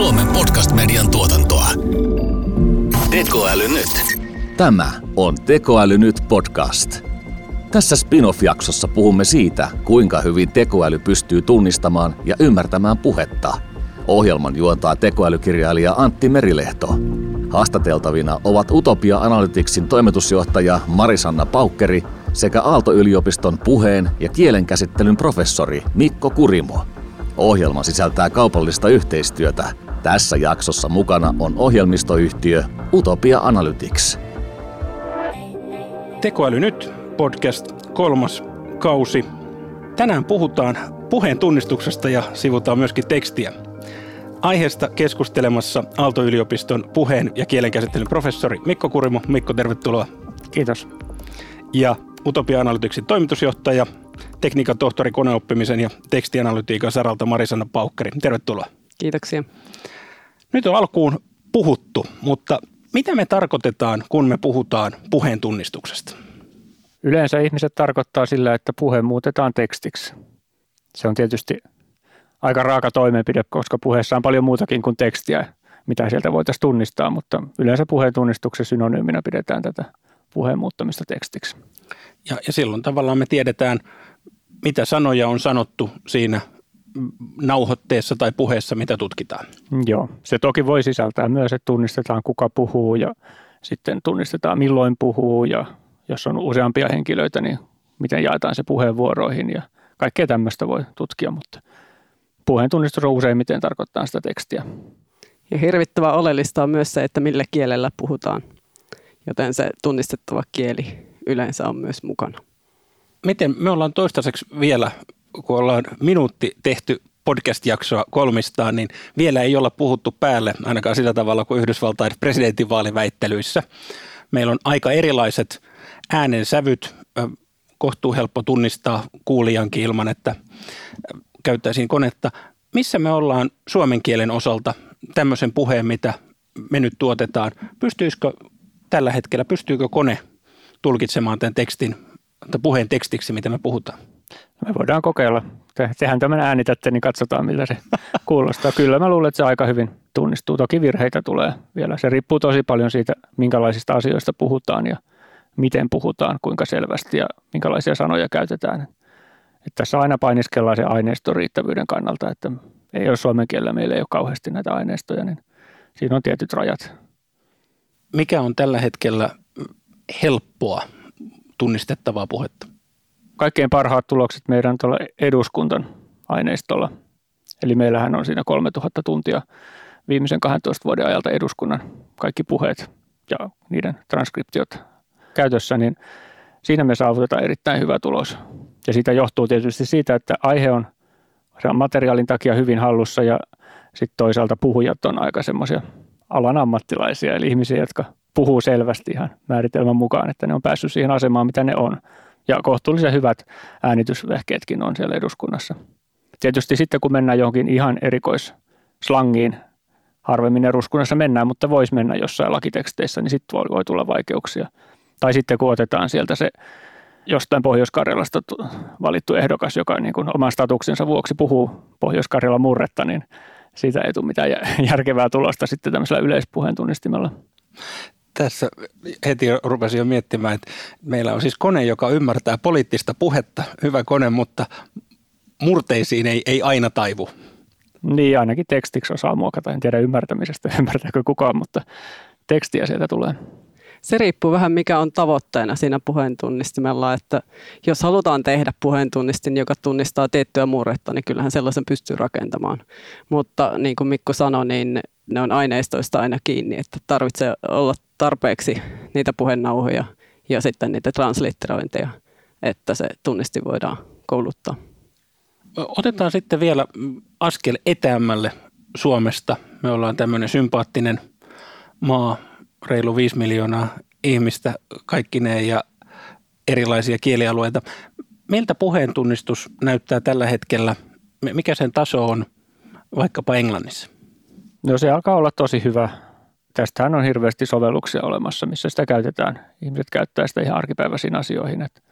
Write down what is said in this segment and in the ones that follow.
Suomen podcast-median tuotantoa. Tekoäly nyt. Tämä on Tekoäly nyt podcast. Tässä spin-off-jaksossa puhumme siitä, kuinka hyvin tekoäly pystyy tunnistamaan ja ymmärtämään puhetta. Ohjelman juontaa tekoälykirjailija Antti Merilehto. Haastateltavina ovat Utopia Analyticsin toimitusjohtaja Marisanna Paukkeri sekä Aalto-yliopiston puheen ja kielenkäsittelyn professori Mikko Kurimo. Ohjelma sisältää kaupallista yhteistyötä. Tässä jaksossa mukana on ohjelmistoyhtiö Utopia Analytics. Tekoäly nyt, podcast kolmas kausi. Tänään puhutaan puheen tunnistuksesta ja sivutaan myöskin tekstiä. Aiheesta keskustelemassa Aalto-yliopiston puheen ja kielenkäsittelyn professori Mikko Kurimo. Mikko, tervetuloa. Kiitos. Ja Utopia Analyticsin toimitusjohtaja, tekniikan tohtori koneoppimisen ja tekstianalytiikan saralta Marisanna Paukkeri. Tervetuloa. Kiitoksia. Nyt on alkuun puhuttu, mutta mitä me tarkoitetaan, kun me puhutaan puheen tunnistuksesta? Yleensä ihmiset tarkoittaa sillä, että puhe muutetaan tekstiksi. Se on tietysti aika raaka toimenpide, koska puheessa on paljon muutakin kuin tekstiä, mitä sieltä voitaisiin tunnistaa, mutta yleensä puheen tunnistuksen synonyyminä pidetään tätä puheen muuttamista tekstiksi. Ja, ja silloin tavallaan me tiedetään, mitä sanoja on sanottu siinä nauhoitteessa tai puheessa, mitä tutkitaan. Joo, se toki voi sisältää myös, että tunnistetaan kuka puhuu ja sitten tunnistetaan milloin puhuu ja jos on useampia henkilöitä, niin miten jaetaan se puheenvuoroihin ja kaikkea tämmöistä voi tutkia, mutta puheen tunnistus on useimmiten tarkoittaa sitä tekstiä. Ja hirvittävän oleellista on myös se, että millä kielellä puhutaan, joten se tunnistettava kieli yleensä on myös mukana. Miten me ollaan toistaiseksi vielä, kun ollaan minuutti tehty podcast-jaksoa kolmistaan, niin vielä ei olla puhuttu päälle ainakaan sillä tavalla kuin Yhdysvaltain presidentinvaaliväittelyissä. Meillä on aika erilaiset äänensävyt, kohtuu helppo tunnistaa kuulijankin ilman, että käyttäisiin konetta. Missä me ollaan suomen kielen osalta tämmöisen puheen, mitä me nyt tuotetaan? Pystyisikö tällä hetkellä, pystyykö kone tulkitsemaan tämän tekstin, tai puheen tekstiksi, mitä me puhutaan? Me voidaan kokeilla. Te, tehän tämän äänitätte, niin katsotaan miltä se kuulostaa. Kyllä mä luulen, että se aika hyvin tunnistuu. Toki virheitä tulee vielä. Se riippuu tosi paljon siitä, minkälaisista asioista puhutaan ja miten puhutaan, kuinka selvästi ja minkälaisia sanoja käytetään. Että tässä aina painiskellaan se aineiston riittävyyden kannalta, että ei ole suomen kielellä, meillä ei ole kauheasti näitä aineistoja, niin siinä on tietyt rajat. Mikä on tällä hetkellä helppoa tunnistettavaa puhetta? Kaikkein parhaat tulokset meidän tuolla eduskuntan aineistolla. Eli meillähän on siinä 3000 tuntia viimeisen 12 vuoden ajalta eduskunnan kaikki puheet ja niiden transkriptiot käytössä, niin siinä me saavutetaan erittäin hyvä tulos. Ja siitä johtuu tietysti siitä, että aihe on materiaalin takia hyvin hallussa ja sitten toisaalta puhujat on aika semmoisia alan ammattilaisia, eli ihmisiä, jotka puhuu selvästi ihan määritelmän mukaan, että ne on päässyt siihen asemaan, mitä ne on. Ja kohtuullisen hyvät äänitysvehkeetkin on siellä eduskunnassa. Tietysti sitten kun mennään johonkin ihan erikoisslangiin, harvemmin eduskunnassa mennään, mutta voisi mennä jossain lakiteksteissä, niin sitten voi, tulla vaikeuksia. Tai sitten kun otetaan sieltä se jostain Pohjois-Karjalasta valittu ehdokas, joka niin kuin oman statuksensa vuoksi puhuu pohjois murretta, niin siitä ei tule mitään järkevää tulosta sitten tämmöisellä yleispuheen tunnistimella. Tässä heti rupesin jo miettimään, että meillä on siis kone, joka ymmärtää poliittista puhetta, hyvä kone, mutta murteisiin ei, ei aina taivu. Niin, ainakin tekstiksi osaa muokata. En tiedä ymmärtämisestä, ymmärtääkö kukaan, mutta tekstiä sieltä tulee. Se riippuu vähän mikä on tavoitteena siinä puheentunnistimella, että jos halutaan tehdä puheentunnistin, joka tunnistaa tiettyä murretta, niin kyllähän sellaisen pystyy rakentamaan. Mutta niin kuin Mikko sanoi, niin ne on aineistoista aina kiinni, että tarvitsee olla tarpeeksi niitä puheennauhoja ja sitten niitä translitterointeja, että se tunnisti voidaan kouluttaa. Otetaan sitten vielä askel etäämmälle Suomesta. Me ollaan tämmöinen sympaattinen maa, reilu 5 miljoonaa ihmistä kaikkineen ja erilaisia kielialueita. Miltä puheen tunnistus näyttää tällä hetkellä? Mikä sen taso on vaikkapa Englannissa? No se alkaa olla tosi hyvä. Tästähän on hirveästi sovelluksia olemassa, missä sitä käytetään. Ihmiset käyttää sitä ihan arkipäiväisiin asioihin. Et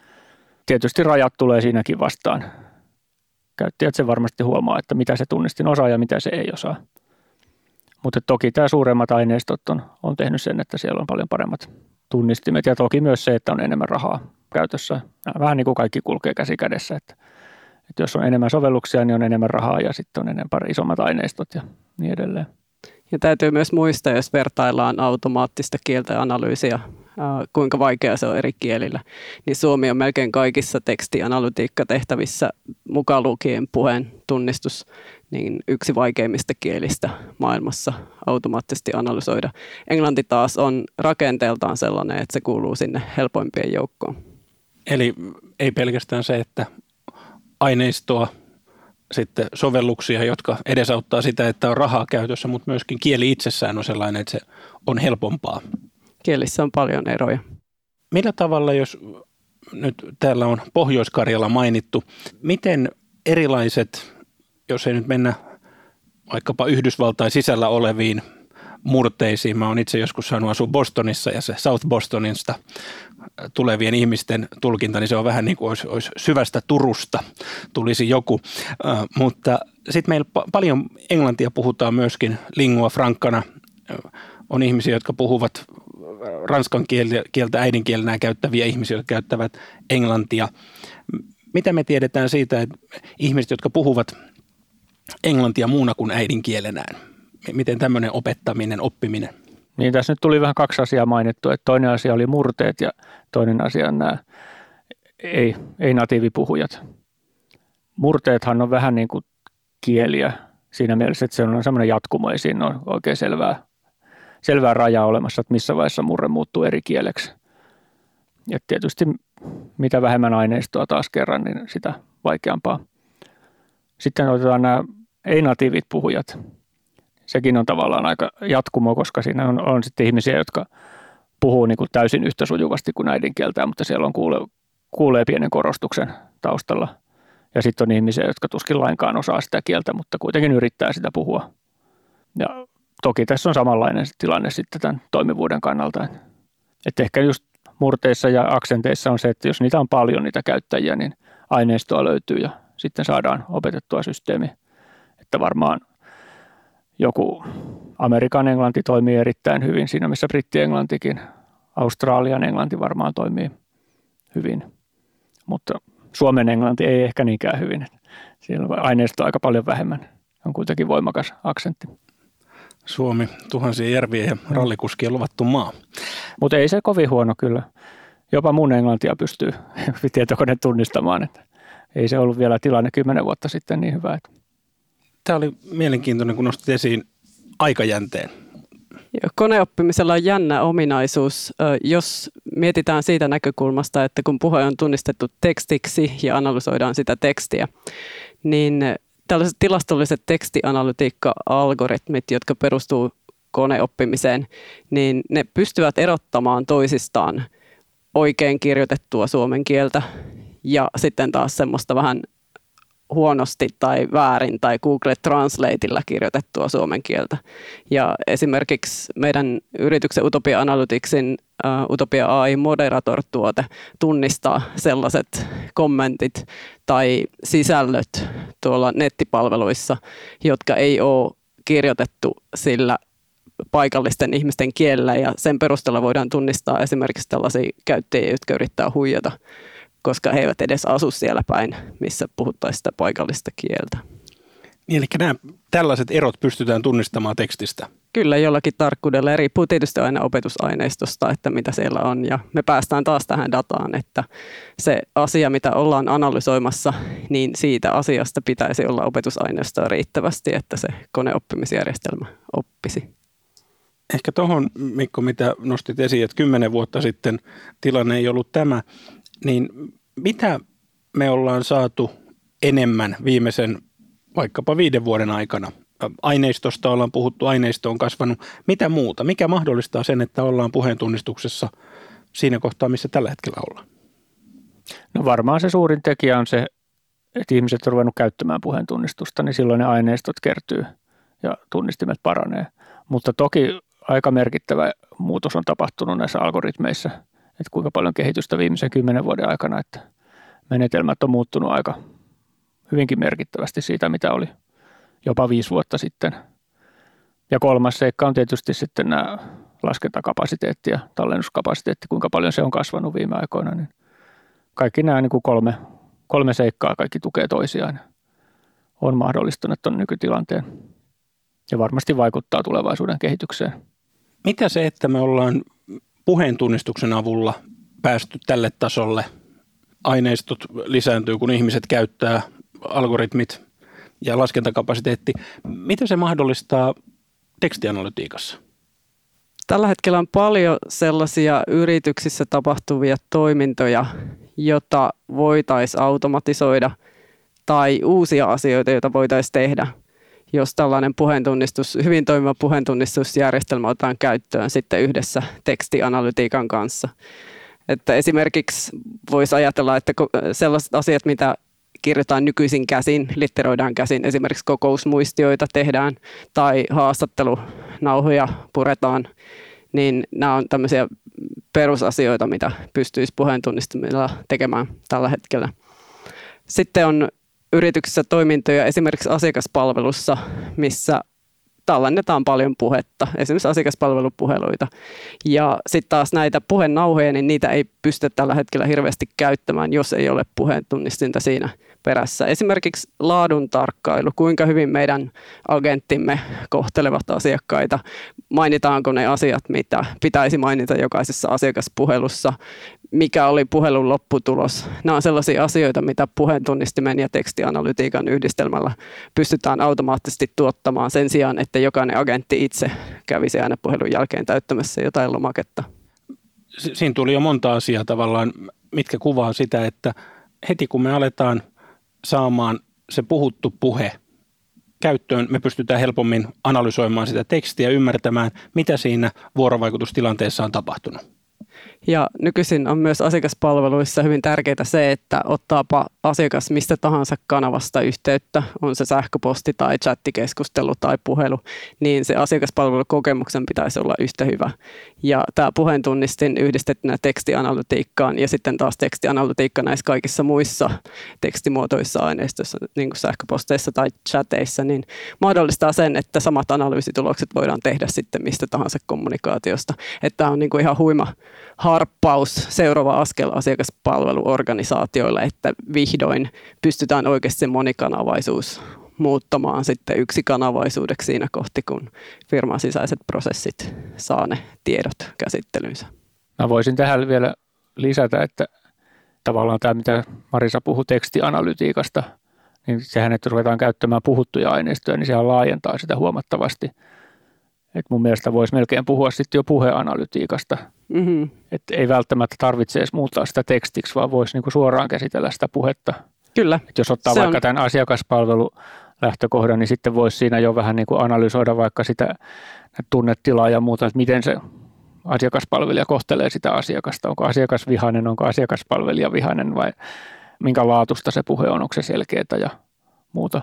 tietysti rajat tulee siinäkin vastaan. Käyttäjät se varmasti huomaa, että mitä se tunnistin osaa ja mitä se ei osaa. Mutta toki tämä suuremmat aineistot on, on tehnyt sen, että siellä on paljon paremmat tunnistimet ja toki myös se, että on enemmän rahaa käytössä. Vähän niin kuin kaikki kulkee käsi kädessä, että, että jos on enemmän sovelluksia, niin on enemmän rahaa ja sitten on enemmän isommat aineistot ja niin edelleen. Ja täytyy myös muistaa, jos vertaillaan automaattista kieltä analyysiä, kuinka vaikea se on eri kielillä, niin suomi on melkein kaikissa tekstianalytiikkatehtävissä mukaan lukien puheen tunnistus niin yksi vaikeimmista kielistä maailmassa automaattisesti analysoida. Englanti taas on rakenteeltaan sellainen, että se kuuluu sinne helpoimpien joukkoon. Eli ei pelkästään se, että aineistoa, sitten sovelluksia, jotka edesauttaa sitä, että on rahaa käytössä, mutta myöskin kieli itsessään on sellainen, että se on helpompaa. Kielissä on paljon eroja. Millä tavalla, jos nyt täällä on Pohjois-Karjala mainittu, miten erilaiset jos ei nyt mennä vaikkapa Yhdysvaltain sisällä oleviin murteisiin. Mä oon itse joskus saanut asua Bostonissa ja se South Bostonista tulevien ihmisten tulkinta, niin se on vähän niin kuin olisi, olisi syvästä Turusta tulisi joku. Uh, mutta sitten meillä pa- paljon englantia puhutaan myöskin lingua frankkana. On ihmisiä, jotka puhuvat ranskan kieltä äidinkielenä käyttäviä ihmisiä, jotka käyttävät englantia. Mitä me tiedetään siitä, että ihmiset, jotka puhuvat englantia muuna kuin äidinkielenään? Miten tämmöinen opettaminen, oppiminen? Niin tässä nyt tuli vähän kaksi asiaa mainittu, että toinen asia oli murteet ja toinen asia on nämä ei, ei natiivipuhujat. Murteethan on vähän niin kuin kieliä siinä mielessä, että se on semmoinen jatkumo, ei siinä ole oikein selvää, selvää rajaa olemassa, että missä vaiheessa murre muuttuu eri kieleksi. Ja tietysti mitä vähemmän aineistoa taas kerran, niin sitä vaikeampaa. Sitten otetaan nämä ei-natiivit puhujat. Sekin on tavallaan aika jatkumo, koska siinä on, on sitten ihmisiä, jotka puhuu niin kuin täysin yhtä sujuvasti kuin äidinkieltään, mutta siellä on kuule, kuulee pienen korostuksen taustalla. Ja sitten on ihmisiä, jotka tuskin lainkaan osaa sitä kieltä, mutta kuitenkin yrittää sitä puhua. Ja toki tässä on samanlainen tilanne sitten tämän toimivuuden kannalta. Että ehkä just murteissa ja aksenteissa on se, että jos niitä on paljon niitä käyttäjiä, niin aineistoa löytyy ja sitten saadaan opetettua systeemi että varmaan joku Amerikan englanti toimii erittäin hyvin siinä, missä britti-englantikin. Australian englanti varmaan toimii hyvin, mutta Suomen englanti ei ehkä niinkään hyvin. Siellä on aineistoa aika paljon vähemmän. On kuitenkin voimakas aksentti. Suomi, tuhansia järviä ja rallikuskien luvattu maa. Mutta ei se kovin huono kyllä. Jopa mun englantia pystyy tietokone tunnistamaan, että ei se ollut vielä tilanne kymmenen vuotta sitten niin hyvä. Että Tämä oli mielenkiintoinen, kun nostit esiin aikajänteen. Koneoppimisella on jännä ominaisuus, jos mietitään siitä näkökulmasta, että kun puhe on tunnistettu tekstiksi ja analysoidaan sitä tekstiä, niin tällaiset tilastolliset tekstianalytiikka-algoritmit, jotka perustuu koneoppimiseen, niin ne pystyvät erottamaan toisistaan oikein kirjoitettua suomen kieltä ja sitten taas semmoista vähän huonosti tai väärin tai Google Translateilla kirjoitettua suomen kieltä. Ja esimerkiksi meidän yrityksen Utopia Analyticsin uh, Utopia AI Moderator-tuote tunnistaa sellaiset kommentit tai sisällöt tuolla nettipalveluissa, jotka ei ole kirjoitettu sillä paikallisten ihmisten kielellä ja sen perusteella voidaan tunnistaa esimerkiksi tällaisia käyttäjiä, jotka yrittää huijata koska he eivät edes asu siellä päin, missä puhuttaisiin sitä paikallista kieltä. Niin, eli nämä tällaiset erot pystytään tunnistamaan tekstistä? Kyllä, jollakin tarkkuudella. Riippuu tietysti aina opetusaineistosta, että mitä siellä on. Ja me päästään taas tähän dataan, että se asia, mitä ollaan analysoimassa, niin siitä asiasta pitäisi olla opetusaineistoa riittävästi, että se koneoppimisjärjestelmä oppisi. Ehkä tuohon, Mikko, mitä nostit esiin, että kymmenen vuotta sitten tilanne ei ollut tämä, niin mitä me ollaan saatu enemmän viimeisen vaikkapa viiden vuoden aikana? Aineistosta ollaan puhuttu, aineisto on kasvanut. Mitä muuta? Mikä mahdollistaa sen, että ollaan puheentunnistuksessa siinä kohtaa, missä tällä hetkellä ollaan? No varmaan se suurin tekijä on se, että ihmiset on ruvennut käyttämään puheentunnistusta, niin silloin ne aineistot kertyy ja tunnistimet paranee. Mutta toki aika merkittävä muutos on tapahtunut näissä algoritmeissa – että kuinka paljon kehitystä viimeisen kymmenen vuoden aikana, että menetelmät on muuttunut aika hyvinkin merkittävästi siitä, mitä oli jopa viisi vuotta sitten. Ja kolmas seikka on tietysti sitten nämä laskentakapasiteetti ja tallennuskapasiteetti, kuinka paljon se on kasvanut viime aikoina. Niin kaikki nämä niin kuin kolme, kolme seikkaa, kaikki tukee toisiaan. On mahdollistanut tuon nykytilanteen ja varmasti vaikuttaa tulevaisuuden kehitykseen. Mitä se, että me ollaan puheentunnistuksen avulla päästy tälle tasolle, aineistot lisääntyy, kun ihmiset käyttää algoritmit ja laskentakapasiteetti. Mitä se mahdollistaa tekstianalytiikassa? Tällä hetkellä on paljon sellaisia yrityksissä tapahtuvia toimintoja, jota voitaisiin automatisoida tai uusia asioita, joita voitaisiin tehdä, jos tällainen puheentunnistus, hyvin toimiva puheentunnistusjärjestelmä otetaan käyttöön sitten yhdessä tekstianalytiikan kanssa. Että esimerkiksi voisi ajatella, että sellaiset asiat, mitä kirjoitetaan nykyisin käsin, litteroidaan käsin, esimerkiksi kokousmuistioita tehdään tai haastattelunauhoja puretaan, niin nämä on tämmöisiä perusasioita, mitä pystyisi puheen tunnistamilla tekemään tällä hetkellä. Sitten on yrityksissä toimintoja esimerkiksi asiakaspalvelussa, missä tallennetaan paljon puhetta, esimerkiksi asiakaspalvelupuheluita. Ja sitten taas näitä puhenauhoja, niin niitä ei pystytä tällä hetkellä hirveästi käyttämään, jos ei ole puheentunnistinta siinä perässä. Esimerkiksi laadun tarkkailu, kuinka hyvin meidän agenttimme kohtelevat asiakkaita, mainitaanko ne asiat, mitä pitäisi mainita jokaisessa asiakaspuhelussa, mikä oli puhelun lopputulos. Nämä on sellaisia asioita, mitä puheentunnistimen ja tekstianalytiikan yhdistelmällä pystytään automaattisesti tuottamaan sen sijaan, että jokainen agentti itse kävisi aina puhelun jälkeen täyttämässä jotain lomaketta. Siinä tuli jo monta asiaa tavallaan, mitkä kuvaa sitä, että heti kun me aletaan saamaan se puhuttu puhe käyttöön, me pystytään helpommin analysoimaan sitä tekstiä, ymmärtämään, mitä siinä vuorovaikutustilanteessa on tapahtunut. Ja nykyisin on myös asiakaspalveluissa hyvin tärkeää se, että ottaapa asiakas mistä tahansa kanavasta yhteyttä, on se sähköposti tai chattikeskustelu tai puhelu, niin se asiakaspalvelukokemuksen pitäisi olla yhtä hyvä. Ja tämä puheentunnistin yhdistettynä tekstianalytiikkaan ja sitten taas tekstianalytiikka näissä kaikissa muissa tekstimuotoissa aineistoissa, niin kuin sähköposteissa tai chateissa, niin mahdollistaa sen, että samat analyysitulokset voidaan tehdä sitten mistä tahansa kommunikaatiosta. Että tämä on niin kuin ihan huima harppaus, seuraava askel asiakaspalveluorganisaatioille, että vihdoin pystytään oikeasti se monikanavaisuus muuttamaan sitten yksikanavaisuudeksi siinä kohti, kun firman sisäiset prosessit saa ne tiedot käsittelyynsä. Mä voisin tähän vielä lisätä, että tavallaan tämä, mitä Marisa puhui tekstianalytiikasta, niin sehän, että ruvetaan käyttämään puhuttuja aineistoja, niin sehän laajentaa sitä huomattavasti. Et mun mielestä voisi melkein puhua sitten jo puheanalytiikasta – Mm-hmm. Että ei välttämättä tarvitse edes muuttaa sitä tekstiksi, vaan voisi niinku suoraan käsitellä sitä puhetta. Kyllä. Et jos ottaa Se vaikka on... tämän asiakaspalvelu lähtökohdan, niin sitten voisi siinä jo vähän niin kuin analysoida vaikka sitä tunnetilaa ja muuta, että miten se asiakaspalvelija kohtelee sitä asiakasta. Onko asiakas vihainen, onko asiakaspalvelija vihainen vai minkä laatusta se puhe on, onko se selkeää ja muuta.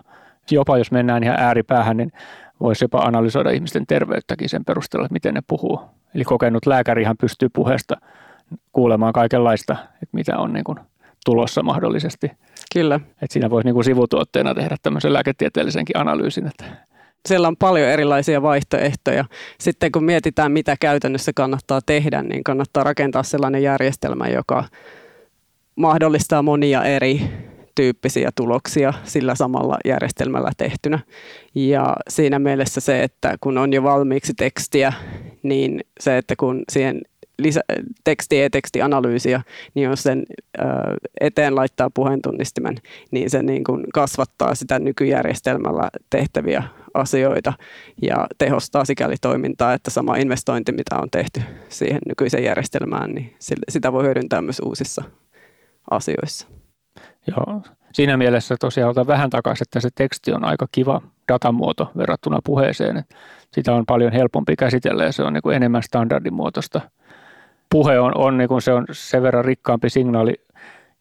Jopa jos mennään ihan ääripäähän, niin voisi jopa analysoida ihmisten terveyttäkin sen perusteella, että miten ne puhuu. Eli kokenut lääkärihan pystyy puheesta kuulemaan kaikenlaista, että mitä on niin kuin tulossa mahdollisesti. Kyllä. Että siinä voisi niin kuin sivutuotteena tehdä tämmöisen lääketieteellisenkin analyysin. Että siellä on paljon erilaisia vaihtoehtoja. Sitten kun mietitään, mitä käytännössä kannattaa tehdä, niin kannattaa rakentaa sellainen järjestelmä, joka mahdollistaa monia eri tyyppisiä tuloksia sillä samalla järjestelmällä tehtynä. Ja siinä mielessä se, että kun on jo valmiiksi tekstiä, niin se, että kun siihen lisä, tekstiä ja tekstianalyysiä, niin jos sen ö, eteen laittaa puheentunnistimen, niin se niin kuin kasvattaa sitä nykyjärjestelmällä tehtäviä asioita ja tehostaa sikäli toimintaa, että sama investointi, mitä on tehty siihen nykyiseen järjestelmään, niin sitä voi hyödyntää myös uusissa asioissa. Joo, siinä mielessä tosiaan otan vähän takaisin, että se teksti on aika kiva datamuoto verrattuna puheeseen. Sitä on paljon helpompi käsitellä ja se on niin kuin enemmän standardimuotoista. Puhe on, on, niin kuin se on sen verran rikkaampi signaali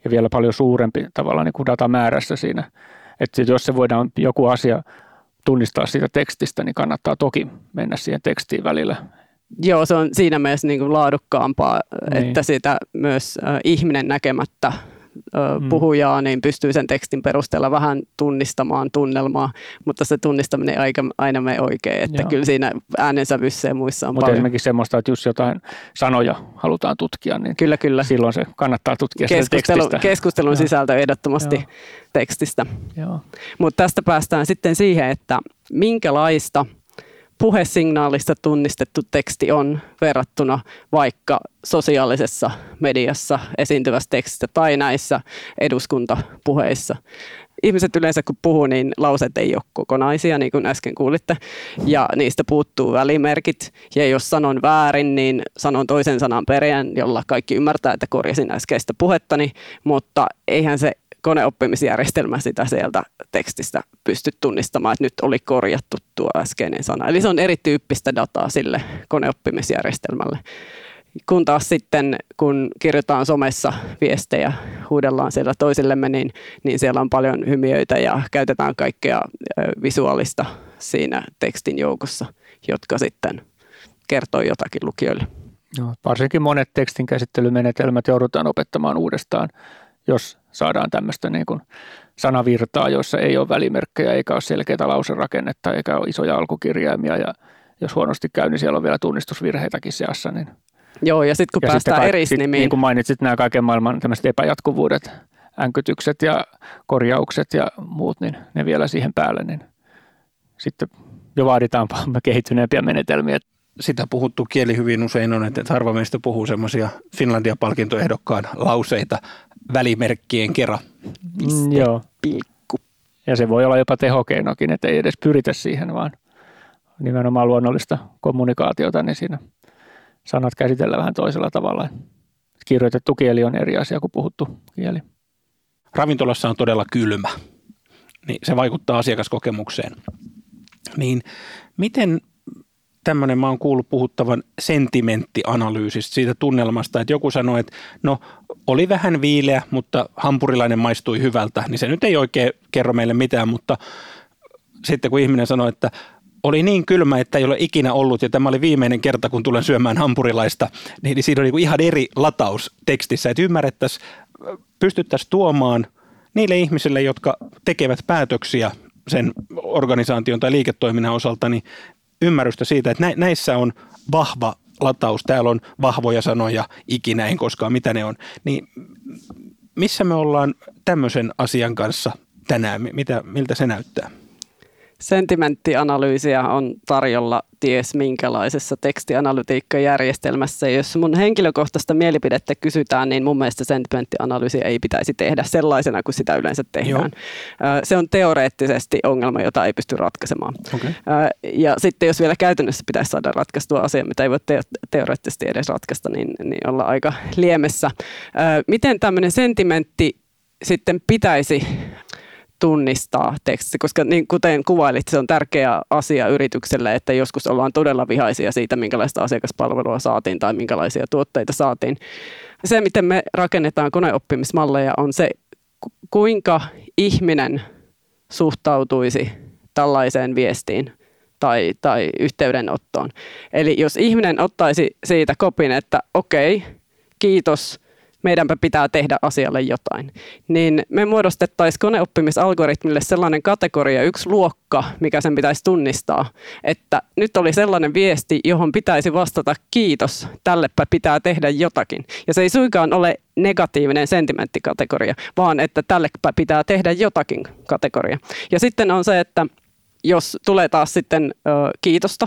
ja vielä paljon suurempi tavallaan niin kuin datamäärässä siinä. Että jos se voidaan joku asia tunnistaa siitä tekstistä, niin kannattaa toki mennä siihen tekstiin välillä. Joo, se on siinä mielessä niin kuin laadukkaampaa, niin. että sitä myös ihminen näkemättä mm. puhujaa, niin pystyy sen tekstin perusteella vähän tunnistamaan tunnelmaa, mutta se tunnistaminen ei aika, aina mene oikein, että Joo. kyllä siinä äänensävyssä ja muissa on Mutta paljon. esimerkiksi semmoista, että jos jotain sanoja halutaan tutkia, niin kyllä, kyllä. silloin se kannattaa tutkia Keskustelu, tekstistä. Keskustelun Joo. sisältö ehdottomasti Joo. tekstistä. Mutta tästä päästään sitten siihen, että minkälaista – puhesignaalista tunnistettu teksti on verrattuna vaikka sosiaalisessa mediassa esiintyvässä tekstissä tai näissä eduskuntapuheissa. Ihmiset yleensä kun puhuu, niin lauseet ei ole kokonaisia, niin kuin äsken kuulitte, ja niistä puuttuu välimerkit. Ja jos sanon väärin, niin sanon toisen sanan perään, jolla kaikki ymmärtää, että korjasin äskeistä puhettani, mutta eihän se koneoppimisjärjestelmä sitä sieltä tekstistä pysty tunnistamaan, että nyt oli korjattu tuo äskeinen sana. Eli se on erityyppistä dataa sille koneoppimisjärjestelmälle. Kun taas sitten, kun kirjoitetaan somessa viestejä, huudellaan siellä toisillemme, niin, niin siellä on paljon hymiöitä ja käytetään kaikkea visuaalista siinä tekstin joukossa, jotka sitten kertoo jotakin lukijoille. No, varsinkin monet tekstin käsittelymenetelmät joudutaan opettamaan uudestaan jos saadaan tämmöistä niin kuin sanavirtaa, joissa ei ole välimerkkejä eikä ole selkeää lauserakennetta eikä ole isoja alkukirjaimia ja jos huonosti käy, niin siellä on vielä tunnistusvirheitäkin seassa. Niin Joo, ja sitten kun ja päästään sitten erisnimiin. Niin kuin mainitsit, nämä kaiken maailman tämmöiset epäjatkuvuudet, änkytykset ja korjaukset ja muut, niin ne vielä siihen päälle, niin sitten jo vaaditaan kehittyneempiä menetelmiä sitä puhuttu kieli hyvin usein on, että harva meistä puhuu semmoisia Finlandia-palkintoehdokkaan lauseita välimerkkien kerran. Mm, joo. Pilkku. Ja se voi olla jopa tehokeinokin, että ei edes pyritä siihen, vaan nimenomaan luonnollista kommunikaatiota, niin siinä sanat käsitellään vähän toisella tavalla. Kirjoitettu kieli on eri asia kuin puhuttu kieli. Ravintolassa on todella kylmä, niin se vaikuttaa asiakaskokemukseen. Niin miten tämmöinen mä oon kuullut puhuttavan sentimenttianalyysistä, siitä tunnelmasta, että joku sanoi, että no oli vähän viileä, mutta hampurilainen maistui hyvältä, niin se nyt ei oikein kerro meille mitään, mutta sitten kun ihminen sanoi, että oli niin kylmä, että ei ole ikinä ollut, ja tämä oli viimeinen kerta, kun tulen syömään hampurilaista, niin, siinä on niin ihan eri lataus tekstissä, että ymmärrettäisiin, pystyttäisiin tuomaan niille ihmisille, jotka tekevät päätöksiä sen organisaation tai liiketoiminnan osalta, niin ymmärrystä siitä, että näissä on vahva lataus, täällä on vahvoja sanoja, ikinä en koskaan, mitä ne on, niin missä me ollaan tämmöisen asian kanssa tänään, mitä, miltä se näyttää? Sentimenttianalyysiä on tarjolla ties minkälaisessa tekstianalytiikkajärjestelmässä. Jos mun henkilökohtaista mielipidettä kysytään, niin mun mielestä sentimenttianalyysiä ei pitäisi tehdä sellaisena kuin sitä yleensä tehdään. Joo. Se on teoreettisesti ongelma, jota ei pysty ratkaisemaan. Okay. Ja sitten jos vielä käytännössä pitäisi saada ratkaistua asia, mitä ei voi te- teoreettisesti edes ratkaista, niin, niin olla aika liemessä. Miten tämmöinen sentimentti sitten pitäisi tunnistaa teksti, koska niin kuten kuvailit, se on tärkeä asia yritykselle, että joskus ollaan todella vihaisia siitä, minkälaista asiakaspalvelua saatiin tai minkälaisia tuotteita saatiin. Se, miten me rakennetaan koneoppimismalleja, on se, kuinka ihminen suhtautuisi tällaiseen viestiin tai, tai yhteydenottoon. Eli jos ihminen ottaisi siitä kopin, että okei, kiitos – meidänpä pitää tehdä asialle jotain. Niin me muodostettaisiin koneoppimisalgoritmille sellainen kategoria, yksi luokka, mikä sen pitäisi tunnistaa, että nyt oli sellainen viesti, johon pitäisi vastata kiitos, tällepä pitää tehdä jotakin. Ja se ei suinkaan ole negatiivinen sentimenttikategoria, vaan että tällepä pitää tehdä jotakin kategoria. Ja sitten on se, että jos tulee taas sitten ö, kiitosta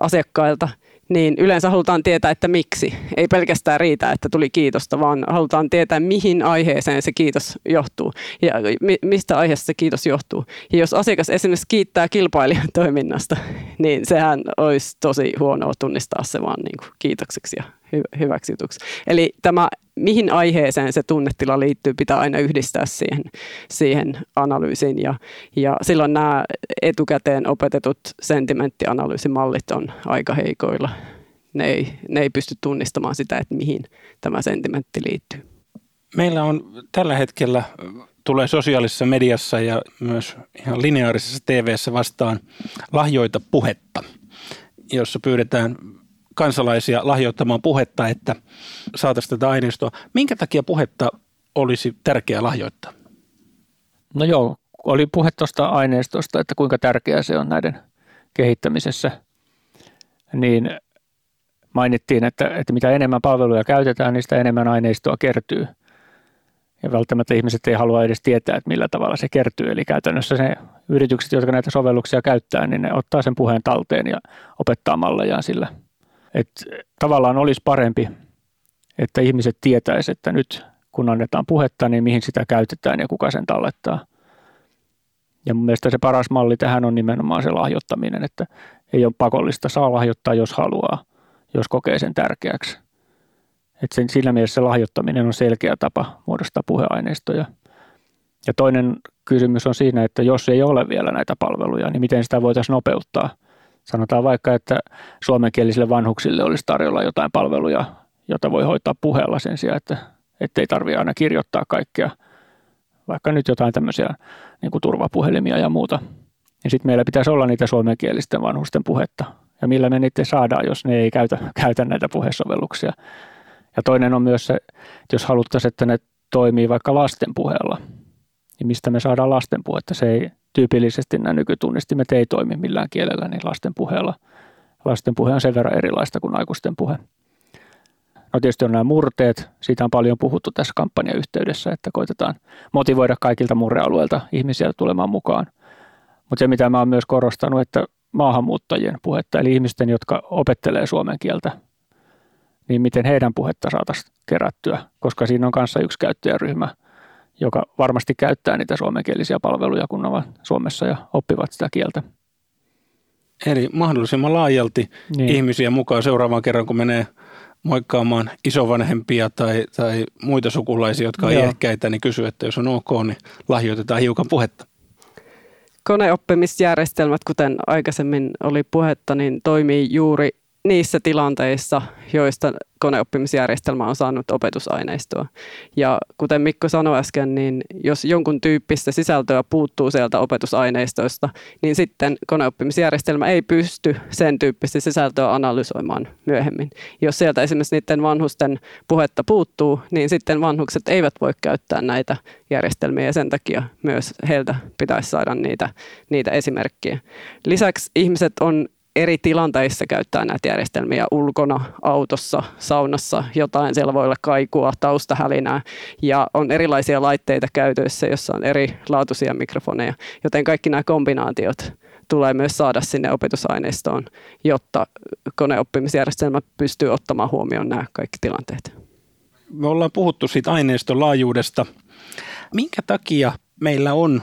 asiakkailta, niin yleensä halutaan tietää, että miksi. Ei pelkästään riitä, että tuli kiitosta, vaan halutaan tietää, mihin aiheeseen se kiitos johtuu ja mistä aiheesta se kiitos johtuu. Ja jos asiakas esimerkiksi kiittää kilpailijan toiminnasta, niin sehän olisi tosi huonoa tunnistaa se vaan niin kuin kiitokseksi ja hy- hyväksytyksi. Eli tämä mihin aiheeseen se tunnetila liittyy, pitää aina yhdistää siihen, siihen analyysiin. Ja, ja silloin nämä etukäteen opetetut sentimenttianalyysimallit on aika heikoilla. Ne ei, ne ei pysty tunnistamaan sitä, että mihin tämä sentimentti liittyy. Meillä on tällä hetkellä tulee sosiaalisessa mediassa ja myös ihan lineaarisessa TVssä vastaan lahjoita puhetta, jossa pyydetään kansalaisia lahjoittamaan puhetta, että saataisiin tätä aineistoa. Minkä takia puhetta olisi tärkeää lahjoittaa? No joo, oli puhe tuosta aineistosta, että kuinka tärkeää se on näiden kehittämisessä, niin mainittiin, että, että mitä enemmän palveluja käytetään, niin sitä enemmän aineistoa kertyy. Ja välttämättä ihmiset ei halua edes tietää, että millä tavalla se kertyy. Eli käytännössä ne yritykset, jotka näitä sovelluksia käyttää, niin ne ottaa sen puheen talteen ja opettaa mallejaan sillä. Että tavallaan olisi parempi, että ihmiset tietäisivät, että nyt kun annetaan puhetta, niin mihin sitä käytetään ja kuka sen tallettaa. Ja mun mielestä se paras malli tähän on nimenomaan se lahjoittaminen, että ei ole pakollista, saa lahjoittaa jos haluaa, jos kokee sen tärkeäksi. Et sen, sillä mielessä se lahjoittaminen on selkeä tapa muodostaa puheaineistoja. Ja toinen kysymys on siinä, että jos ei ole vielä näitä palveluja, niin miten sitä voitaisiin nopeuttaa. Sanotaan vaikka, että suomenkielisille vanhuksille olisi tarjolla jotain palveluja, jota voi hoitaa puheella sen sijaan, että ei tarvitse aina kirjoittaa kaikkea, vaikka nyt jotain tämmöisiä niin kuin turvapuhelimia ja muuta. Ja sitten meillä pitäisi olla niitä suomenkielisten vanhusten puhetta. Ja millä me niitä saadaan, jos ne ei käytä, käytä näitä puhesovelluksia. Ja toinen on myös se, että jos haluttaisiin, että ne toimii vaikka lasten puheella, niin mistä me saadaan lasten puhetta. Se ei tyypillisesti nämä nykytunnistimet ei toimi millään kielellä, niin lasten puheella. Lasten puhe on sen verran erilaista kuin aikuisten puhe. No tietysti on nämä murteet, siitä on paljon puhuttu tässä kampanjayhteydessä, että koitetaan motivoida kaikilta murrealueilta ihmisiä tulemaan mukaan. Mutta se, mitä mä oon myös korostanut, että maahanmuuttajien puhetta, eli ihmisten, jotka opettelee suomen kieltä, niin miten heidän puhetta saataisiin kerättyä, koska siinä on kanssa yksi käyttäjäryhmä, joka varmasti käyttää niitä suomenkielisiä palveluja, kun ovat Suomessa ja oppivat sitä kieltä. Eli mahdollisimman laajalti niin. ihmisiä mukaan seuraavan kerran, kun menee moikkaamaan isovanhempia tai, tai muita sukulaisia, jotka on iäkkäitä, niin kysyy, että jos on ok, niin lahjoitetaan hiukan puhetta. Koneoppimisjärjestelmät, kuten aikaisemmin oli puhetta, niin toimii juuri niissä tilanteissa, joista koneoppimisjärjestelmä on saanut opetusaineistoa. Ja kuten Mikko sanoi äsken, niin jos jonkun tyyppistä sisältöä puuttuu sieltä opetusaineistoista, niin sitten koneoppimisjärjestelmä ei pysty sen tyyppistä sisältöä analysoimaan myöhemmin. Jos sieltä esimerkiksi niiden vanhusten puhetta puuttuu, niin sitten vanhukset eivät voi käyttää näitä järjestelmiä ja sen takia myös heiltä pitäisi saada niitä, niitä esimerkkejä. Lisäksi ihmiset on eri tilanteissa käyttää näitä järjestelmiä ulkona, autossa, saunassa, jotain. Siellä voi olla kaikua, taustahälinää ja on erilaisia laitteita käytössä, jossa on erilaatuisia mikrofoneja. Joten kaikki nämä kombinaatiot tulee myös saada sinne opetusaineistoon, jotta koneoppimisjärjestelmä pystyy ottamaan huomioon nämä kaikki tilanteet. Me ollaan puhuttu siitä aineiston laajuudesta. Minkä takia meillä on,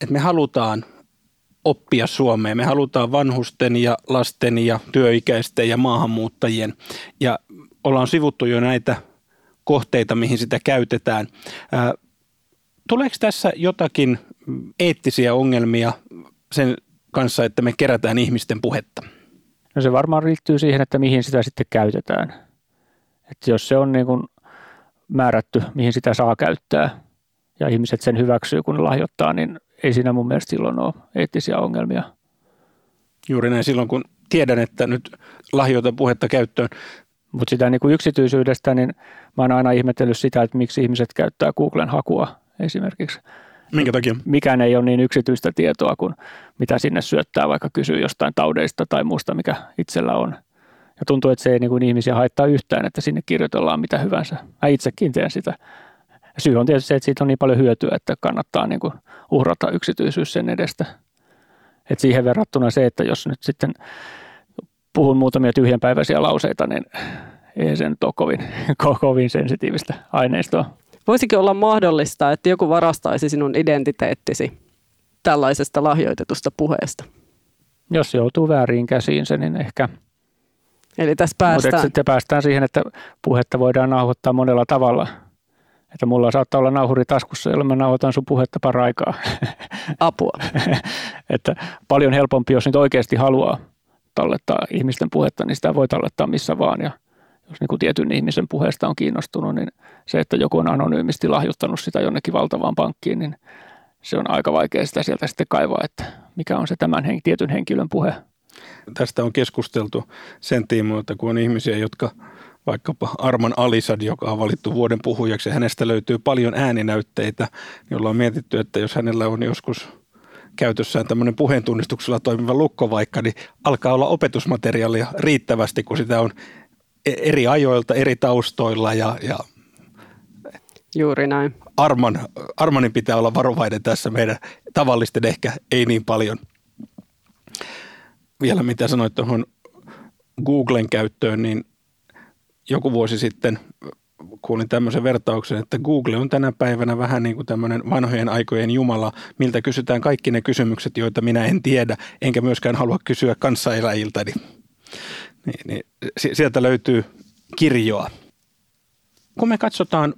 että me halutaan oppia Suomeen. Me halutaan vanhusten ja lasten ja työikäisten ja maahanmuuttajien. Ja ollaan sivuttu jo näitä kohteita, mihin sitä käytetään. Tuleeko tässä jotakin eettisiä ongelmia sen kanssa, että me kerätään ihmisten puhetta? No se varmaan liittyy siihen, että mihin sitä sitten käytetään. Että jos se on niin kuin määrätty, mihin sitä saa käyttää ja ihmiset sen hyväksyy, kun lahjoittaa, niin ei siinä mun mielestä silloin ole eettisiä ongelmia. Juuri näin silloin, kun tiedän, että nyt lahjoitan puhetta käyttöön. Mutta sitä niin kuin yksityisyydestä, niin mä oon aina ihmetellyt sitä, että miksi ihmiset käyttää Googlen hakua esimerkiksi. Minkä takia? Mikään ei ole niin yksityistä tietoa kuin mitä sinne syöttää, vaikka kysyy jostain taudeista tai muusta, mikä itsellä on. Ja tuntuu, että se ei niin kuin ihmisiä haittaa yhtään, että sinne kirjoitellaan mitä hyvänsä. Mä itsekin teen sitä. Syy on tietysti se, että siitä on niin paljon hyötyä, että kannattaa niin kuin uhrata yksityisyys sen edestä. Et siihen verrattuna se, että jos nyt sitten puhun muutamia tyhjänpäiväisiä lauseita, niin ei se nyt ole kovin, kovin sensitiivistä aineistoa. Voisiko olla mahdollista, että joku varastaisi sinun identiteettisi tällaisesta lahjoitetusta puheesta? Jos joutuu väärin käsiinsä, niin ehkä. Eli tässä päästään. Mutta sitten päästään siihen, että puhetta voidaan nauhoittaa monella tavalla – että mulla saattaa olla nauhuri taskussa, jolla mä nauhoitan sun puhetta paraikaa. Apua. että paljon helpompi, jos nyt oikeasti haluaa tallettaa ihmisten puhetta, niin sitä voi tallettaa missä vaan. Ja jos niin kuin tietyn ihmisen puheesta on kiinnostunut, niin se, että joku on anonyymisti lahjoittanut sitä jonnekin valtavaan pankkiin, niin se on aika vaikea sitä sieltä sitten kaivaa, että mikä on se tämän hen- tietyn henkilön puhe. Tästä on keskusteltu sen tiimoilta, kun on ihmisiä, jotka vaikkapa Arman Alisad, joka on valittu vuoden puhujaksi. Hänestä löytyy paljon ääninäytteitä, joilla on mietitty, että jos hänellä on joskus käytössään tämmöinen puheentunnistuksella toimiva lukko vaikka, niin alkaa olla opetusmateriaalia riittävästi, kun sitä on e- eri ajoilta, eri taustoilla ja, ja Juuri näin. Arman, Armanin pitää olla varovainen tässä meidän tavallisten ehkä ei niin paljon. Vielä mitä sanoit tuohon Googlen käyttöön, niin joku vuosi sitten kuulin tämmöisen vertauksen, että Google on tänä päivänä vähän niin kuin tämmöinen vanhojen aikojen jumala, miltä kysytään kaikki ne kysymykset, joita minä en tiedä, enkä myöskään halua kysyä kanssaeläjiltäni. Niin, niin, sieltä löytyy kirjoa. Kun me katsotaan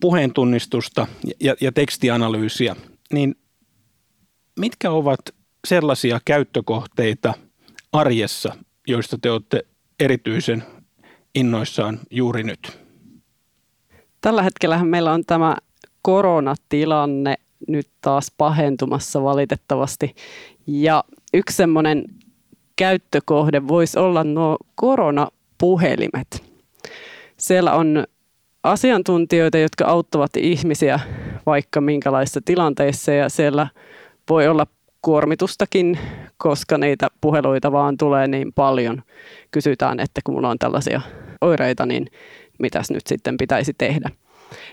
puheentunnistusta ja, ja tekstianalyysiä, niin mitkä ovat sellaisia käyttökohteita arjessa, joista te olette erityisen innoissaan juuri nyt? Tällä hetkellä meillä on tämä koronatilanne nyt taas pahentumassa valitettavasti. Ja yksi semmoinen käyttökohde voisi olla nuo koronapuhelimet. Siellä on asiantuntijoita, jotka auttavat ihmisiä vaikka minkälaisissa tilanteissa ja siellä voi olla kuormitustakin, koska niitä puheluita vaan tulee niin paljon. Kysytään, että kun mulla on tällaisia oireita, niin mitäs nyt sitten pitäisi tehdä.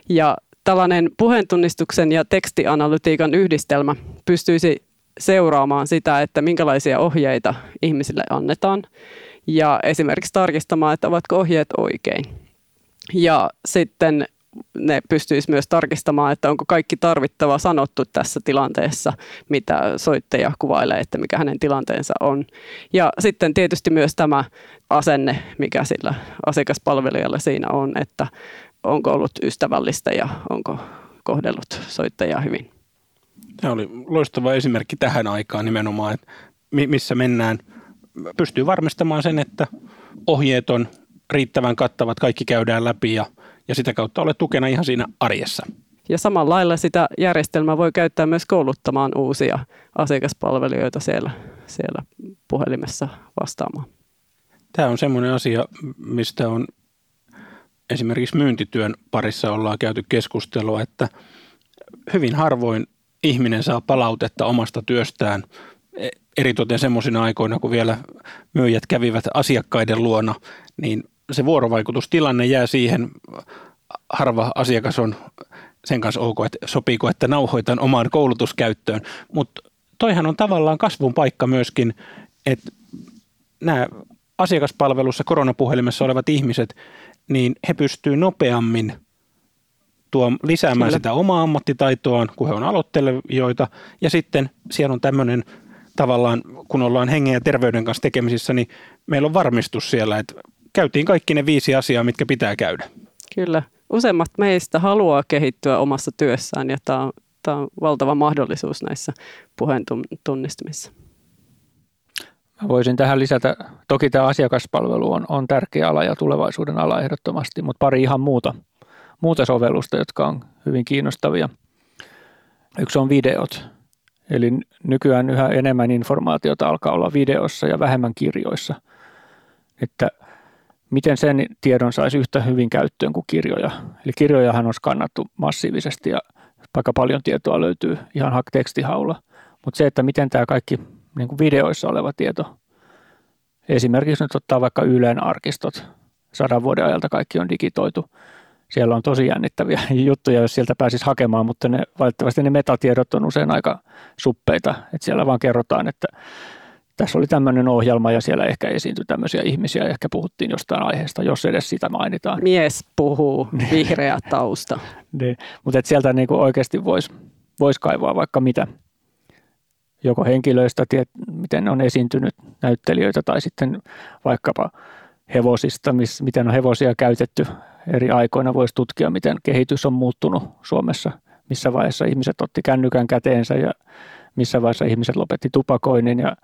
Ja tällainen puheentunnistuksen ja tekstianalytiikan yhdistelmä pystyisi seuraamaan sitä, että minkälaisia ohjeita ihmisille annetaan ja esimerkiksi tarkistamaan, että ovatko ohjeet oikein. Ja sitten ne pystyisi myös tarkistamaan, että onko kaikki tarvittava sanottu tässä tilanteessa, mitä soittaja kuvailee, että mikä hänen tilanteensa on. Ja sitten tietysti myös tämä asenne, mikä sillä asiakaspalvelijalla siinä on, että onko ollut ystävällistä ja onko kohdellut soittajaa hyvin. Tämä oli loistava esimerkki tähän aikaan nimenomaan, että missä mennään. Pystyy varmistamaan sen, että ohjeet on riittävän kattavat, kaikki käydään läpi ja, ja sitä kautta olet tukena ihan siinä arjessa. Ja samalla lailla sitä järjestelmää voi käyttää myös kouluttamaan uusia asiakaspalvelijoita siellä, siellä puhelimessa vastaamaan. Tämä on semmoinen asia, mistä on esimerkiksi myyntityön parissa ollaan käyty keskustelua, että hyvin harvoin ihminen saa palautetta omasta työstään, e, eritoten semmoisina aikoina, kun vielä myyjät kävivät asiakkaiden luona, niin se vuorovaikutustilanne jää siihen, harva asiakas on sen kanssa ok, että sopiiko, että nauhoitan omaan koulutuskäyttöön, mutta toihan on tavallaan kasvun paikka myöskin, että nämä asiakaspalvelussa koronapuhelimessa olevat ihmiset, niin he pystyvät nopeammin tuo, lisäämään Kyllä. sitä omaa ammattitaitoaan, kun he on aloittelijoita. Ja sitten siellä on tämmöinen tavallaan, kun ollaan hengen ja terveyden kanssa tekemisissä, niin meillä on varmistus siellä, että käytiin kaikki ne viisi asiaa, mitkä pitää käydä. Kyllä. Useimmat meistä haluaa kehittyä omassa työssään ja tämä on, tämä on valtava mahdollisuus näissä puheen tunnistamissa. Mä voisin tähän lisätä, toki tämä asiakaspalvelu on, on tärkeä ala ja tulevaisuuden ala ehdottomasti, mutta pari ihan muuta, muuta sovellusta, jotka on hyvin kiinnostavia. Yksi on videot. Eli nykyään yhä enemmän informaatiota alkaa olla videossa ja vähemmän kirjoissa. Että miten sen tiedon saisi yhtä hyvin käyttöön kuin kirjoja. Eli kirjojahan on skannattu massiivisesti ja vaikka paljon tietoa löytyy ihan tekstihaulla. Mutta se, että miten tämä kaikki niin kuin videoissa oleva tieto, esimerkiksi nyt ottaa vaikka Ylen arkistot, sadan vuoden ajalta kaikki on digitoitu. Siellä on tosi jännittäviä juttuja, jos sieltä pääsisi hakemaan, mutta ne, valitettavasti ne metatiedot on usein aika suppeita. Että siellä vaan kerrotaan, että tässä oli tämmöinen ohjelma ja siellä ehkä esiintyi tämmöisiä ihmisiä ja ehkä puhuttiin jostain aiheesta, jos edes sitä mainitaan. Mies puhuu, niin. vihreä tausta. niin. Mutta sieltä niinku oikeasti voisi vois kaivaa vaikka mitä. Joko henkilöistä, tiet, miten on esiintynyt näyttelijöitä tai sitten vaikkapa hevosista, miss, miten on hevosia käytetty eri aikoina. Voisi tutkia, miten kehitys on muuttunut Suomessa, missä vaiheessa ihmiset otti kännykän käteensä ja missä vaiheessa ihmiset lopetti tupakoinnin ja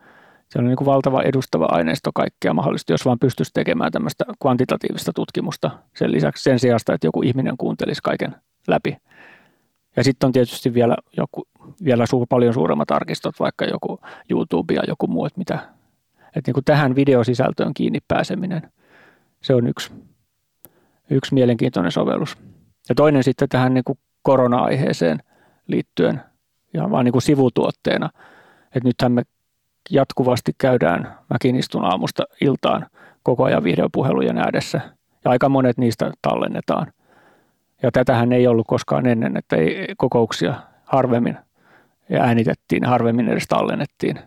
se on niin kuin valtava edustava aineisto kaikkea mahdollista, jos vaan pystyisi tekemään tämmöistä kvantitatiivista tutkimusta sen lisäksi sen sijasta, että joku ihminen kuuntelisi kaiken läpi. Ja sitten on tietysti vielä, joku, vielä suur, paljon suuremmat arkistot, vaikka joku YouTube ja joku muu, että mitä, että niin kuin tähän videosisältöön kiinni pääseminen, se on yksi. yksi mielenkiintoinen sovellus. Ja toinen sitten tähän niin kuin korona-aiheeseen liittyen ihan vaan niin kuin sivutuotteena, että nythän me jatkuvasti käydään, mäkin istun aamusta iltaan koko ajan videopuhelujen ääressä ja aika monet niistä tallennetaan. Ja tätähän ei ollut koskaan ennen, että ei kokouksia harvemmin äänitettiin, harvemmin edes tallennettiin.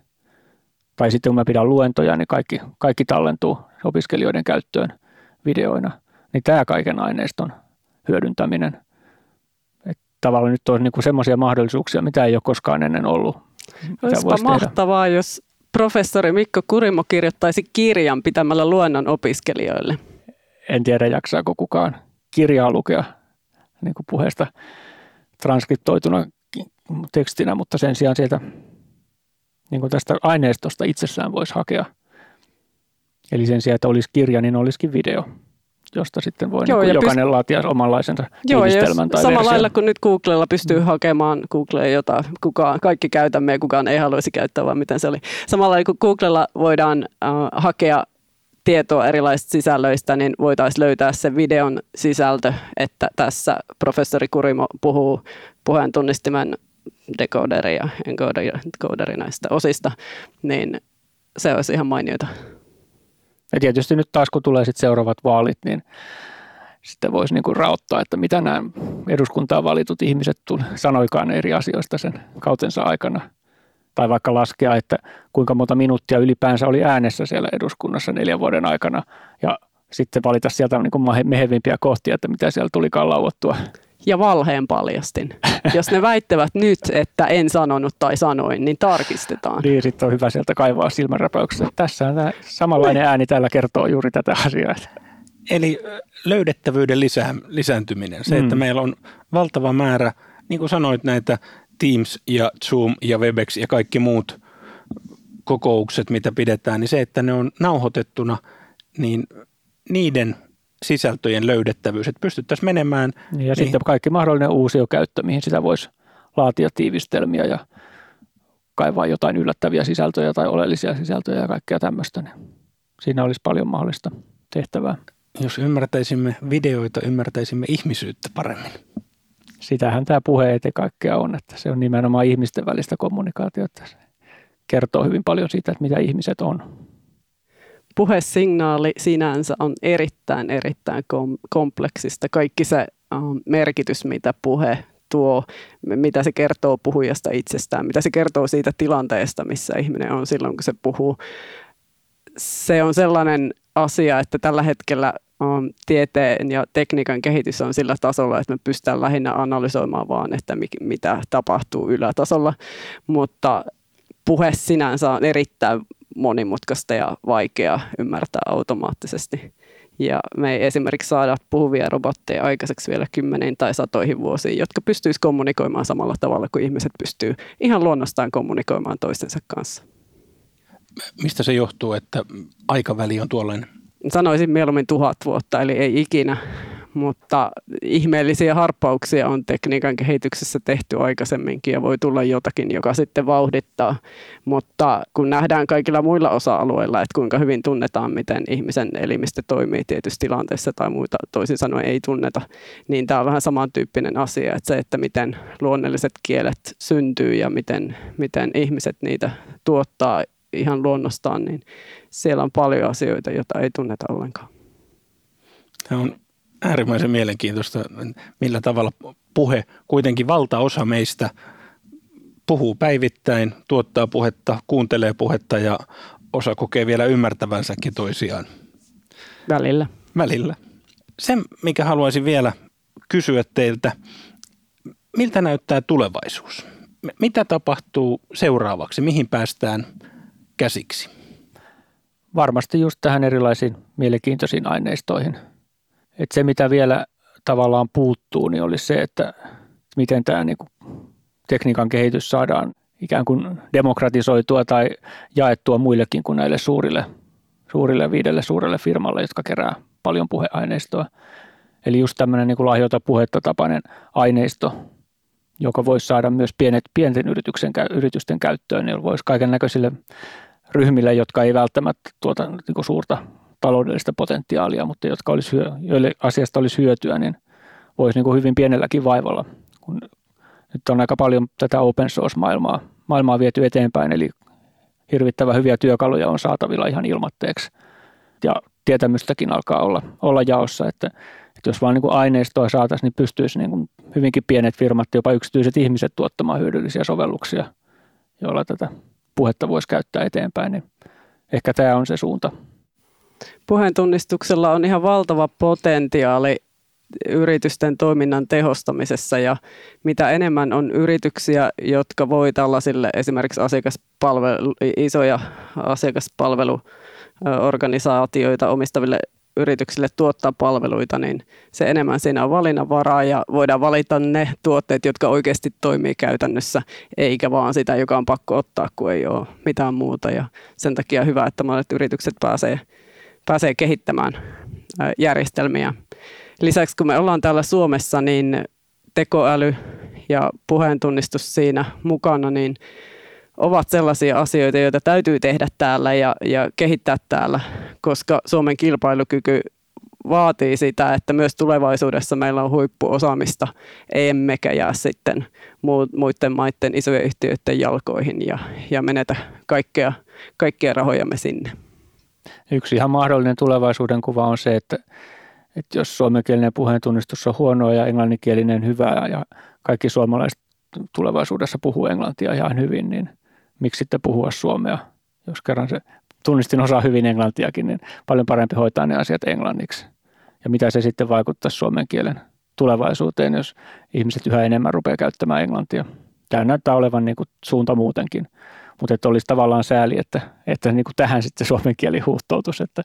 Tai sitten kun mä pidän luentoja, niin kaikki, kaikki tallentuu opiskelijoiden käyttöön videoina. Niin tämä kaiken aineiston hyödyntäminen. Että tavallaan nyt on niinku semmoisia mahdollisuuksia, mitä ei ole koskaan ennen ollut. Olisipa mahtavaa, tehdä. jos professori Mikko Kurimo kirjoittaisi kirjan pitämällä luennon opiskelijoille. En tiedä, jaksaako kukaan kirjaa lukea niin kuin puheesta transkriptoituna tekstinä, mutta sen sijaan sieltä niin kuin tästä aineistosta itsessään voisi hakea. Eli sen sijaan, että olisi kirja, niin olisikin video, josta sitten voi Joo, niin jokainen pyst- laatia omanlaisensa Joo, tiivistelmän tai Samalla lailla kuin nyt Googlella pystyy mm. hakemaan Googleen jota kukaan, kaikki käytämme ja kukaan ei haluaisi käyttää, vaan miten se oli. Samalla lailla kuin Googlella voidaan äh, hakea tietoa erilaisista sisällöistä, niin voitaisiin löytää se videon sisältö, että tässä professori Kurimo puhuu puheen tunnistimen dekoderi ja encoderi näistä osista, niin se olisi ihan mainiota. Ja tietysti nyt taas kun tulee sitten seuraavat vaalit, niin sitten voisi niinku raottaa, että mitä nämä eduskuntaan valitut ihmiset sanoikaan eri asioista sen kautensa aikana. Tai vaikka laskea, että kuinka monta minuuttia ylipäänsä oli äänessä siellä eduskunnassa neljän vuoden aikana. Ja sitten valita sieltä niin kuin mehevimpiä kohtia, että mitä siellä tulikaan lauottua ja valheen paljastin. Jos ne väittävät nyt, että en sanonut tai sanoin, niin tarkistetaan. Niin, sitten on hyvä sieltä kaivaa silmänräpäyksessä. Tässä on tämä samanlainen ääni täällä kertoo juuri tätä asiaa. Eli löydettävyyden lisää, lisääntyminen. Se, mm. että meillä on valtava määrä, niin kuin sanoit, näitä Teams ja Zoom ja Webex ja kaikki muut kokoukset, mitä pidetään, niin se, että ne on nauhoitettuna, niin niiden sisältöjen löydettävyys, että pystyttäisiin menemään. Ja niin. sitten kaikki mahdollinen uusiokäyttö, mihin sitä voisi laatia tiivistelmiä ja kaivaa jotain yllättäviä sisältöjä tai oleellisia sisältöjä ja kaikkea tämmöistä. Niin siinä olisi paljon mahdollista tehtävää. Jos ymmärtäisimme videoita, ymmärtäisimme ihmisyyttä paremmin. Sitähän tämä puhe ei kaikkea on, että se on nimenomaan ihmisten välistä kommunikaatiota. Se kertoo hyvin paljon siitä, että mitä ihmiset on puhesignaali sinänsä on erittäin, erittäin kom- kompleksista. Kaikki se um, merkitys, mitä puhe tuo, mitä se kertoo puhujasta itsestään, mitä se kertoo siitä tilanteesta, missä ihminen on silloin, kun se puhuu. Se on sellainen asia, että tällä hetkellä um, tieteen ja tekniikan kehitys on sillä tasolla, että me pystytään lähinnä analysoimaan vaan, että mi- mitä tapahtuu ylätasolla, mutta puhe sinänsä on erittäin monimutkaista ja vaikea ymmärtää automaattisesti. Ja me ei esimerkiksi saada puhuvia robotteja aikaiseksi vielä kymmeniin tai satoihin vuosiin, jotka pystyisivät kommunikoimaan samalla tavalla kuin ihmiset pystyy ihan luonnostaan kommunikoimaan toistensa kanssa. Mistä se johtuu, että aikaväli on tuollainen? Sanoisin mieluummin tuhat vuotta, eli ei ikinä mutta ihmeellisiä harppauksia on tekniikan kehityksessä tehty aikaisemminkin ja voi tulla jotakin, joka sitten vauhdittaa. Mutta kun nähdään kaikilla muilla osa-alueilla, että kuinka hyvin tunnetaan, miten ihmisen elimistö toimii tietyssä tilanteessa tai muita toisin sanoen ei tunneta, niin tämä on vähän samantyyppinen asia, että se, että miten luonnolliset kielet syntyy ja miten, miten ihmiset niitä tuottaa ihan luonnostaan, niin siellä on paljon asioita, joita ei tunneta ollenkaan. Tämä on äärimmäisen mielenkiintoista, millä tavalla puhe, kuitenkin valtaosa meistä puhuu päivittäin, tuottaa puhetta, kuuntelee puhetta ja osa kokee vielä ymmärtävänsäkin toisiaan. Välillä. Välillä. Se, mikä haluaisin vielä kysyä teiltä, miltä näyttää tulevaisuus? Mitä tapahtuu seuraavaksi? Mihin päästään käsiksi? Varmasti just tähän erilaisiin mielenkiintoisiin aineistoihin – että se, mitä vielä tavallaan puuttuu, niin olisi se, että miten tämä niin kuin tekniikan kehitys saadaan ikään kuin demokratisoitua tai jaettua muillekin kuin näille suurille, suurille viidelle suurelle firmalle, jotka kerää paljon puheaineistoa. Eli just tämmöinen niin kuin lahjota puhetta tapainen aineisto, joka voisi saada myös pienet, pienten yrityksen, yritysten käyttöön, niin voisi kaiken näköisille ryhmille, jotka ei välttämättä tuota niin kuin suurta taloudellista potentiaalia, mutta jotka olisi, joille asiasta olisi hyötyä, niin voisi niin kuin hyvin pienelläkin vaivalla. Kun nyt on aika paljon tätä open source-maailmaa maailmaa viety eteenpäin, eli hirvittävän hyviä työkaluja on saatavilla ihan ilmatteeksi. Ja tietämystäkin alkaa olla, olla jaossa, että, että jos vaan niin kuin aineistoa saataisiin, niin pystyisi niin kuin hyvinkin pienet firmat, jopa yksityiset ihmiset tuottamaan hyödyllisiä sovelluksia, joilla tätä puhetta voisi käyttää eteenpäin, niin ehkä tämä on se suunta. Puheentunnistuksella on ihan valtava potentiaali yritysten toiminnan tehostamisessa ja mitä enemmän on yrityksiä, jotka voi tällaisille esimerkiksi asiakaspalvelu, isoja asiakaspalveluorganisaatioita omistaville yrityksille tuottaa palveluita, niin se enemmän siinä on valinnanvaraa ja voidaan valita ne tuotteet, jotka oikeasti toimii käytännössä, eikä vaan sitä, joka on pakko ottaa, kun ei ole mitään muuta. Ja sen takia hyvä, että monet yritykset pääsee, pääsee kehittämään järjestelmiä. Lisäksi kun me ollaan täällä Suomessa, niin tekoäly ja puheentunnistus siinä mukana, niin ovat sellaisia asioita, joita täytyy tehdä täällä ja, ja kehittää täällä, koska Suomen kilpailukyky vaatii sitä, että myös tulevaisuudessa meillä on huippuosaamista, emmekä jää sitten muiden maiden isojen yhtiöiden jalkoihin ja, ja menetä kaikkea, kaikkia rahojamme sinne. Yksi ihan mahdollinen tulevaisuuden kuva on se, että, että jos suomenkielinen puheentunnistus on huonoa ja englanninkielinen hyvää ja kaikki suomalaiset tulevaisuudessa puhuu englantia ihan hyvin, niin – miksi sitten puhua suomea, jos kerran se tunnistin osaa hyvin englantiakin, niin paljon parempi hoitaa ne asiat englanniksi. Ja mitä se sitten vaikuttaa suomen kielen tulevaisuuteen, jos ihmiset yhä enemmän rupeaa käyttämään englantia. Tämä näyttää olevan niin kuin suunta muutenkin, mutta että olisi tavallaan sääli, että, että niin kuin tähän sitten suomen kieli huuhtoutuisi, että,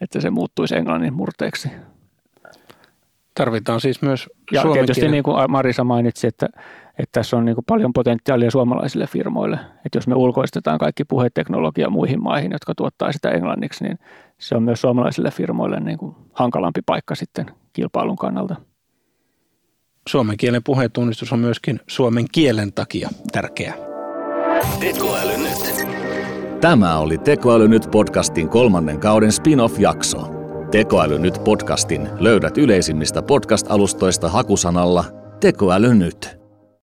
että se muuttuisi englannin murteeksi. Tarvitaan siis myös Ja tietysti niin kuin Marisa mainitsi, että, että tässä on niin kuin paljon potentiaalia suomalaisille firmoille. Että jos me ulkoistetaan kaikki puheteknologia muihin maihin, jotka tuottaa sitä englanniksi, niin se on myös suomalaisille firmoille niin kuin hankalampi paikka sitten kilpailun kannalta. Suomen kielen puheentunnistus on myöskin suomen kielen takia tärkeä. Tekoäly nyt. Tämä oli Tekoäly nyt podcastin kolmannen kauden spin-off-jakso. Tekoäly nyt podcastin löydät yleisimmistä podcast-alustoista hakusanalla Tekoäly nyt.